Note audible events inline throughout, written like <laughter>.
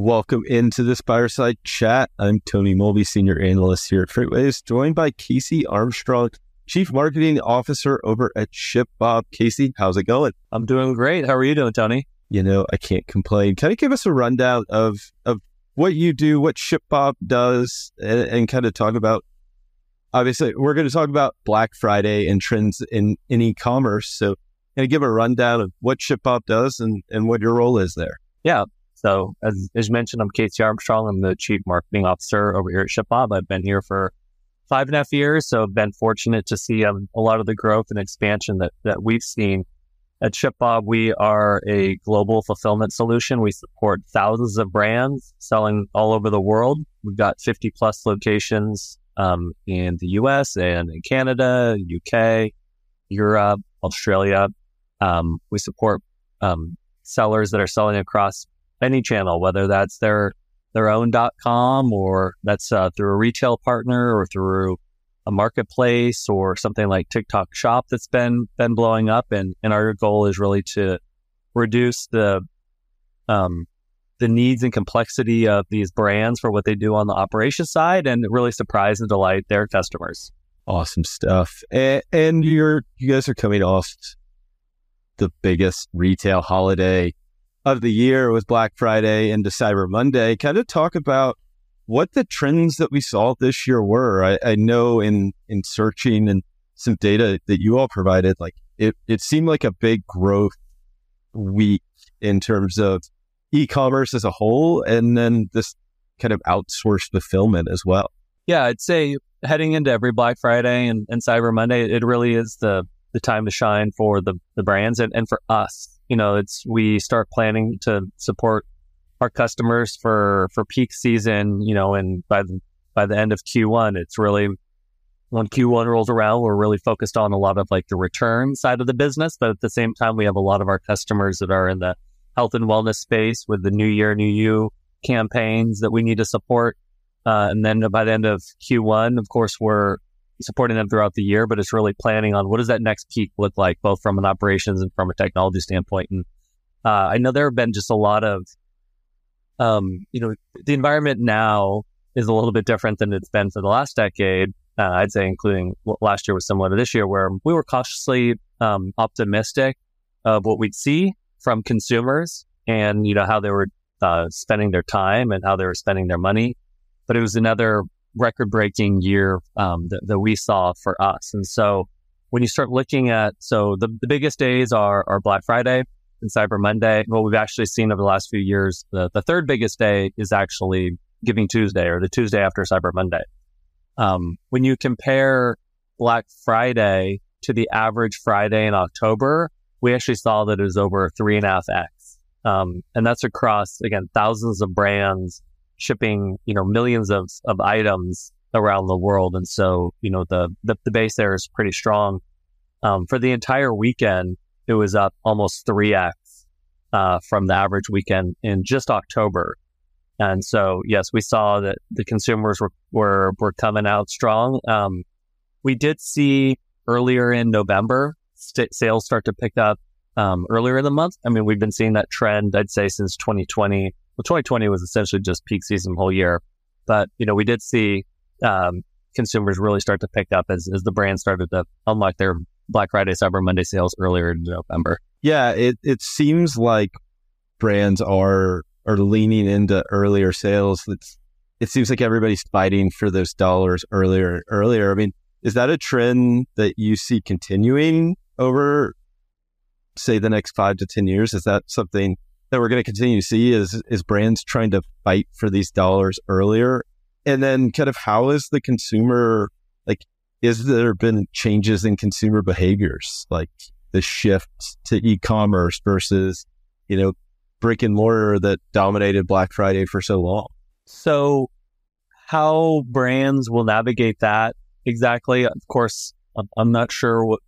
Welcome into this fireside chat. I'm Tony Mulvey, Senior Analyst here at FreightWaves, joined by Casey Armstrong, Chief Marketing Officer over at ShipBob. Casey, how's it going? I'm doing great. How are you doing, Tony? You know, I can't complain. Can you give us a rundown of of what you do, what ShipBob does, and, and kind of talk about? Obviously, we're going to talk about Black Friday and trends in, in e-commerce. So, can you give a rundown of what ShipBob does and, and what your role is there? Yeah, so as, as mentioned, I'm Casey Armstrong. I'm the chief marketing officer over here at ShipBob. I've been here for five and a half years. So I've been fortunate to see um, a lot of the growth and expansion that, that we've seen at ShipBob. We are a global fulfillment solution. We support thousands of brands selling all over the world. We've got 50 plus locations um, in the US and in Canada, UK, Europe, Australia. Um, we support um, sellers that are selling across any channel, whether that's their their own dot com or that's uh, through a retail partner or through a marketplace or something like TikTok Shop that's been been blowing up. And and our goal is really to reduce the um, the needs and complexity of these brands for what they do on the operation side and really surprise and delight their customers. Awesome stuff. And, and you're you guys are coming off the biggest retail holiday of the year with Black Friday into Cyber Monday. Kind of talk about what the trends that we saw this year were. I, I know in in searching and some data that you all provided, like it, it seemed like a big growth week in terms of e-commerce as a whole, and then this kind of outsourced fulfillment as well. Yeah, I'd say heading into every Black Friday and, and Cyber Monday, it really is the the time to shine for the the brands and, and for us you know, it's we start planning to support our customers for for peak season, you know, and by the by the end of Q1, it's really when Q1 rolls around, we're really focused on a lot of like the return side of the business, but at the same time, we have a lot of our customers that are in the health and wellness space with the New Year, New You campaigns that we need to support. Uh, and then by the end of Q1, of course, we're supporting them throughout the year, but it's really planning on what does that next peak look like, both from an operations and from a technology standpoint. And uh, I know there have been just a lot of, um, you know, the environment now is a little bit different than it's been for the last decade. Uh, I'd say, including last year was similar to this year, where we were cautiously um, optimistic of what we'd see from consumers and you know how they were uh, spending their time and how they were spending their money. But it was another record breaking year um, that, that we saw for us. And so when you start looking at, so the, the biggest days are, are Black Friday and Cyber Monday. What we've actually seen over the last few years, the, the third biggest day is actually Giving Tuesday or the Tuesday after Cyber Monday. Um, when you compare Black Friday to the average Friday in October, we actually saw that it was over three and a half X. Um, and that's across, again, thousands of brands shipping, you know, millions of, of items around the world. And so, you know, the, the, the base there is pretty strong. Um, for the entire weekend, it was up almost 3x, uh, from the average weekend in just October. And so, yes, we saw that the consumers were, were, were coming out strong. Um, we did see earlier in November st- sales start to pick up, um, earlier in the month. I mean, we've been seeing that trend, I'd say, since 2020 well, 2020 was essentially just peak season whole year. But, you know, we did see um, consumers really start to pick up as, as the brand started to unlock their Black Friday, Cyber Monday sales earlier in November. Yeah, it, it seems like brands are are leaning into earlier sales. It's it seems like everybody's fighting for those dollars earlier and earlier. I mean, is that a trend that you see continuing over say the next five to ten years? Is that something that we're going to continue to see is is brands trying to fight for these dollars earlier, and then kind of how is the consumer like? Is there been changes in consumer behaviors, like the shift to e-commerce versus you know brick and mortar that dominated Black Friday for so long? So, how brands will navigate that exactly? Of course, I'm not sure what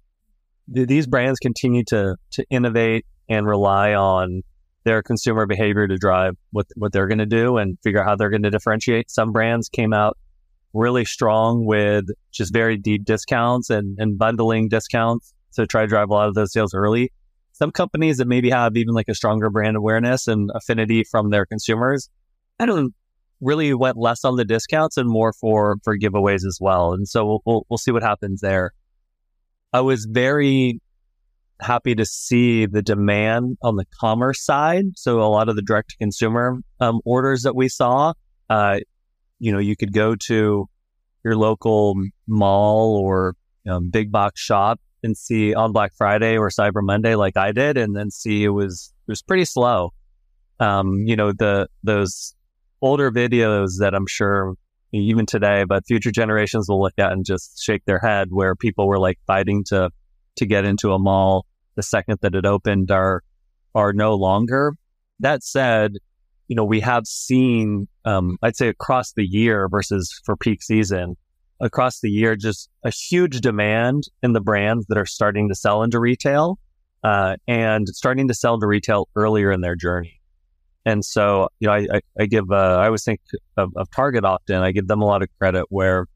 these brands continue to to innovate and rely on their consumer behavior to drive what what they're going to do and figure out how they're going to differentiate. Some brands came out really strong with just very deep discounts and, and bundling discounts to try to drive a lot of those sales early. Some companies that maybe have even like a stronger brand awareness and affinity from their consumers I don't really went less on the discounts and more for for giveaways as well. And so we'll we'll, we'll see what happens there. I was very happy to see the demand on the commerce side. So a lot of the direct to consumer um, orders that we saw, uh, you know, you could go to your local mall or um, big box shop and see on Black Friday or Cyber Monday, like I did, and then see it was it was pretty slow. Um, you know, the those older videos that I'm sure even today, but future generations will look at and just shake their head where people were like fighting to to get into a mall the second that it opened are are no longer. That said, you know, we have seen um, I'd say across the year versus for peak season, across the year, just a huge demand in the brands that are starting to sell into retail uh, and starting to sell to retail earlier in their journey. And so, you know, I, I, I give, uh, I always think of, of, Target often. I give them a lot of credit where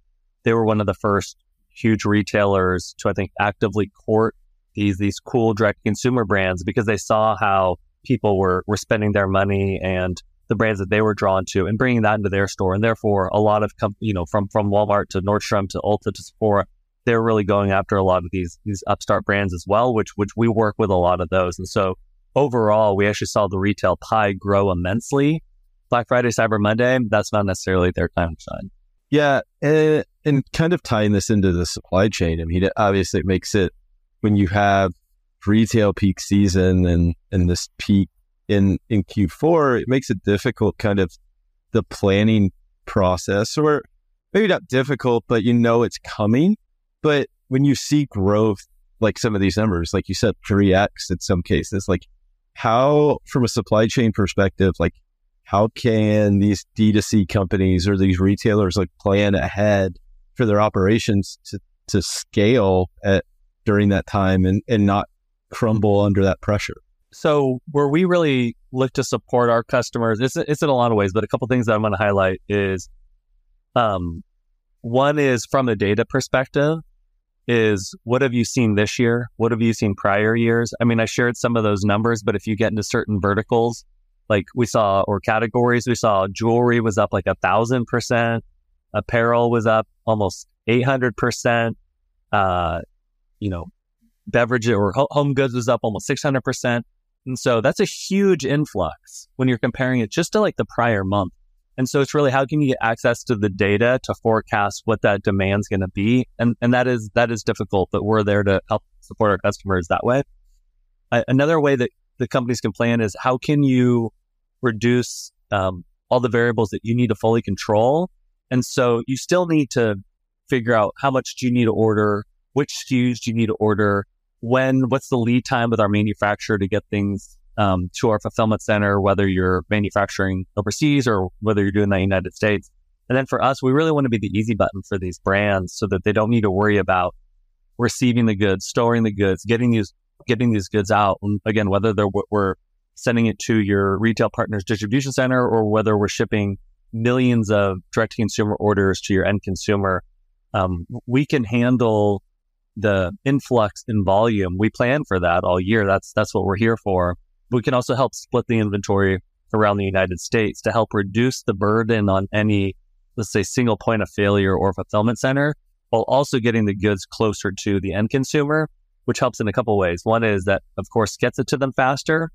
they were one of the first huge retailers to, I think, actively court these, these cool direct consumer brands because they saw how people were, were spending their money and the brands that they were drawn to and bringing that into their store. And therefore, a lot of, com- you know, from, from Walmart to Nordstrom to Ulta to Sephora, they're really going after a lot of these, these upstart brands as well, which, which we work with a lot of those. And so, overall, we actually saw the retail pie grow immensely. Black Friday, Cyber Monday, that's not necessarily their time shine. Yeah. And, and kind of tying this into the supply chain, I mean, it obviously it makes it when you have retail peak season and, and this peak in, in Q4, it makes it difficult kind of the planning process or maybe not difficult, but you know it's coming. But when you see growth, like some of these numbers, like you said, 3x in some cases, like how, from a supply chain perspective, like how can these D2C companies or these retailers like plan ahead for their operations to, to scale at during that time and, and not crumble under that pressure? So where we really look to support our customers, it's, it's in a lot of ways, but a couple things that I'm going to highlight is, um, one is from a data perspective is what have you seen this year? What have you seen prior years? I mean, I shared some of those numbers, but if you get into certain verticals, like we saw, or categories, we saw jewelry was up like a thousand percent, apparel was up almost 800%, uh, you know, beverage or home goods was up almost 600%. And so that's a huge influx when you're comparing it just to like the prior month. And so it's really how can you get access to the data to forecast what that demand's going to be? And, and that is, that is difficult, but we're there to help support our customers that way. Another way that the companies can plan is how can you reduce um, all the variables that you need to fully control? And so you still need to figure out how much do you need to order? Which SKUs do you need to order? When, what's the lead time with our manufacturer to get things um, to our fulfillment center, whether you're manufacturing overseas or whether you're doing that in the United States. And then for us, we really want to be the easy button for these brands so that they don't need to worry about receiving the goods, storing the goods, getting these, getting these goods out. And again, whether they're, we're sending it to your retail partner's distribution center or whether we're shipping millions of direct to consumer orders to your end consumer, um, we can handle the influx in volume. We plan for that all year. That's, that's what we're here for. We can also help split the inventory around the United States to help reduce the burden on any, let's say, single point of failure or fulfillment center, while also getting the goods closer to the end consumer, which helps in a couple ways. One is that, of course, gets it to them faster.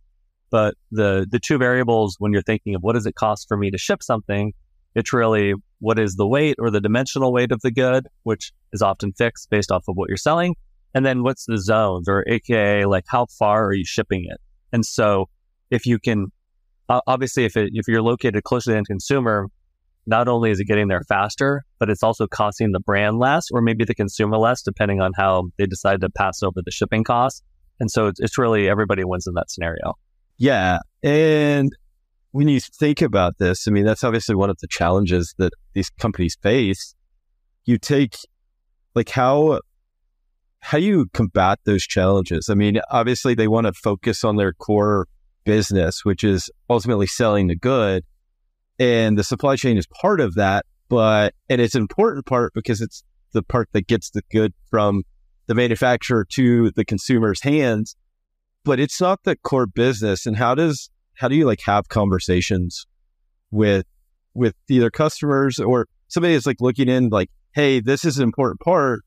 But the, the two variables when you're thinking of what does it cost for me to ship something, it's really what is the weight or the dimensional weight of the good, which is often fixed based off of what you're selling. And then what's the zones or AKA like how far are you shipping it? And so if you can, obviously, if it, if you're located close to the end consumer, not only is it getting there faster, but it's also costing the brand less or maybe the consumer less, depending on how they decide to pass over the shipping costs. And so it's, it's really everybody wins in that scenario. Yeah. And when you think about this, I mean, that's obviously one of the challenges that these companies face. You take like how how you combat those challenges? I mean, obviously they want to focus on their core business, which is ultimately selling the good. And the supply chain is part of that, but, and it's an important part because it's the part that gets the good from the manufacturer to the consumer's hands, but it's not the core business. And how does, how do you like have conversations with with either customers or somebody that's like looking in like, hey, this is an important part,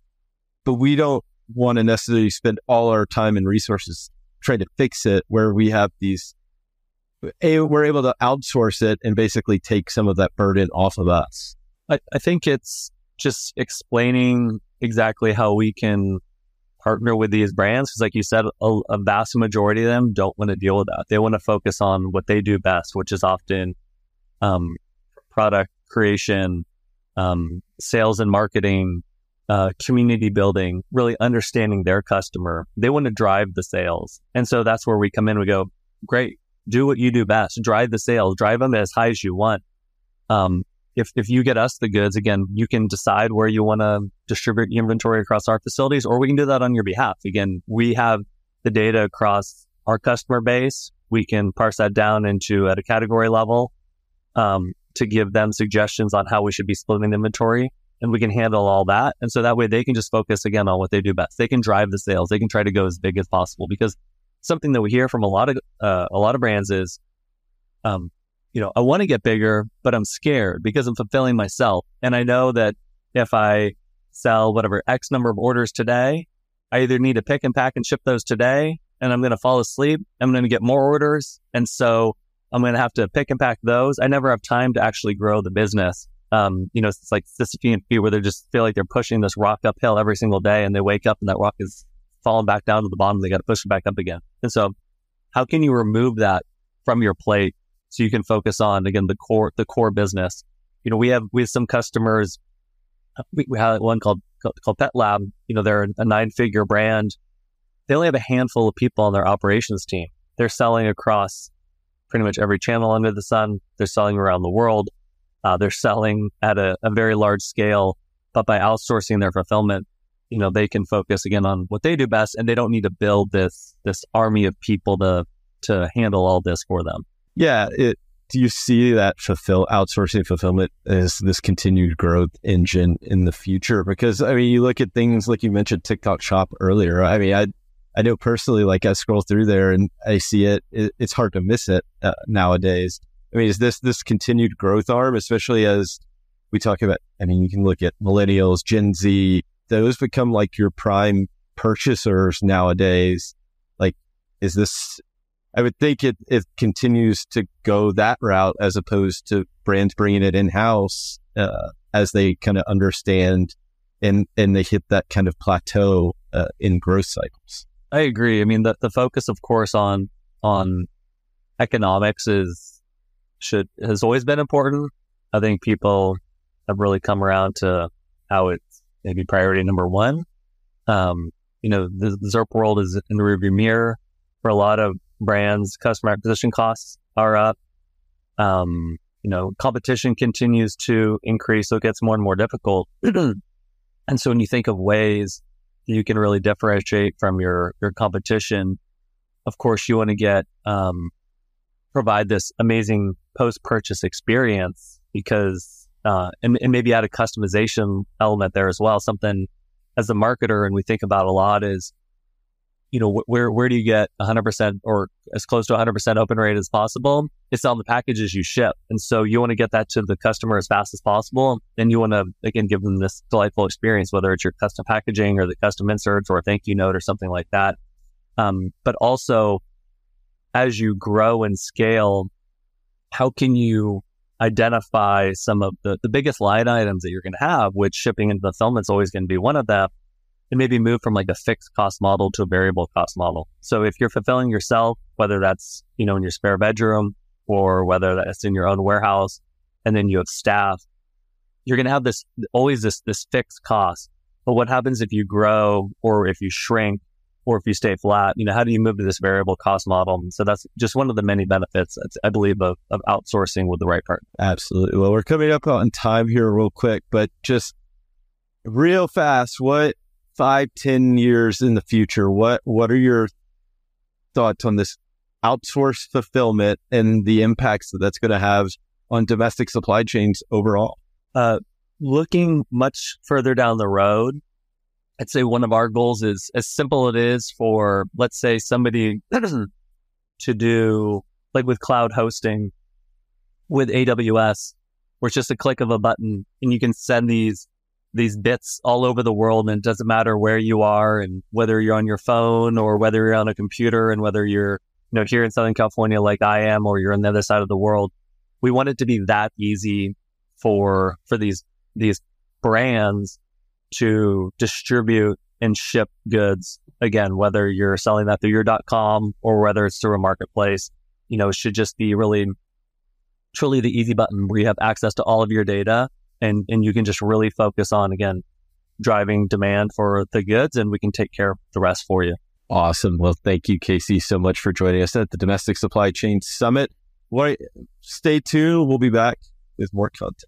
but we don't want to necessarily spend all our time and resources trying to fix it where we have these a, we're able to outsource it and basically take some of that burden off of us. I, I think it's just explaining exactly how we can partner with these brands because like you said a, a, vast majority of them don't want to deal with that. They want to focus on what they do best which is often um, product creation um, sales and marketing uh, community building really understanding their customer. They want to drive the sales. And so that's where we come in we go great do what you do best. Drive the sales. Drive them as high as you want. Um, if, if you get us the goods, again, you can decide where you want to distribute inventory across our facilities, or we can do that on your behalf. Again, we have the data across our customer base. We can parse that down into at a category level um, to give them suggestions on how we should be splitting inventory, and we can handle all that. And so that way they can just focus again on what they do best. They can drive the sales. They can try to go as big as possible because something that we hear from a lot of uh, a lot of brands is um, you know, I want to get bigger, but I'm scared because I'm fulfilling myself. And I know that if I sell whatever X number of orders today, I either need to pick and pack and ship those today and I'm going to fall asleep. I'm going to get more orders. And so I'm going to have to pick and pack those. I never have time to actually grow the business. Um, you know, it's like Sisyphean feat where they just feel like they're pushing this rock uphill every single day and they wake up and that rock is falling back down to the bottom. They got to push it back up again. And so how can you remove that from your plate so you can focus on again the core the core business. You know, we have we have some customers. We, we have one called called Pet Lab. You know, they're a nine figure brand. They only have a handful of people on their operations team. They're selling across pretty much every channel under the sun. They're selling around the world. Uh, they're selling at a, a very large scale, but by outsourcing their fulfillment, you know, they can focus again on what they do best, and they don't need to build this this army of people to to handle all this for them. Yeah, it, do you see that fulfill outsourcing fulfillment as this continued growth engine in the future? Because I mean, you look at things like you mentioned TikTok Shop earlier. I mean, I I know personally, like I scroll through there and I see it. it it's hard to miss it uh, nowadays. I mean, is this this continued growth arm, especially as we talk about? I mean, you can look at millennials, Gen Z; those become like your prime purchasers nowadays. Like, is this I would think it, it continues to go that route as opposed to brands bringing it in house uh, as they kind of understand and and they hit that kind of plateau uh, in growth cycles. I agree. I mean, the, the focus, of course, on on economics is should has always been important. I think people have really come around to how it's maybe priority number one. Um, you know, the, the ZIRP world is in the rearview mirror for a lot of brands, customer acquisition costs are up. Um, you know, competition continues to increase, so it gets more and more difficult. <clears throat> and so when you think of ways you can really differentiate from your your competition, of course, you want to get um, provide this amazing post purchase experience because uh, and, and maybe add a customization element there as well. Something as a marketer, and we think about a lot is you know, where where do you get 100% or as close to 100% open rate as possible? It's on the packages you ship, and so you want to get that to the customer as fast as possible. And you want to again give them this delightful experience, whether it's your custom packaging or the custom inserts or a thank you note or something like that. Um, but also, as you grow and scale, how can you identify some of the, the biggest line items that you're going to have, which shipping and fulfillment is always going to be one of them and maybe move from like a fixed cost model to a variable cost model. So if you're fulfilling yourself, whether that's, you know, in your spare bedroom or whether that's in your own warehouse, and then you have staff, you're going to have this always this, this fixed cost. But what happens if you grow or if you shrink or if you stay flat? You know, how do you move to this variable cost model? And so that's just one of the many benefits, I believe, of, of outsourcing with the right partner. Absolutely. Well, we're coming up on time here real quick, but just real fast, what five, ten years in the future, what what are your thoughts on this outsourced fulfillment and the impacts that that's going to have on domestic supply chains overall? Uh, looking much further down the road, I'd say one of our goals is as simple as it is for, let's say, somebody <clears throat> to do like with cloud hosting with AWS. where it's just a click of a button and you can send these these bits all over the world and it doesn't matter where you are and whether you're on your phone or whether you're on a computer and whether you're you know here in Southern California like I am or you're on the other side of the world. We want it to be that easy for for these these brands to distribute and ship goods again, whether you're selling that through your .com or whether it's through a marketplace, you know, should just be really, truly the easy button where you have access to all of your data and, and you can just really focus on, again, driving demand for the goods and we can take care of the rest for you. Awesome. Well, thank you, Casey, so much for joining us at the Domestic Supply Chain Summit. Well, stay tuned. We'll be back with more content.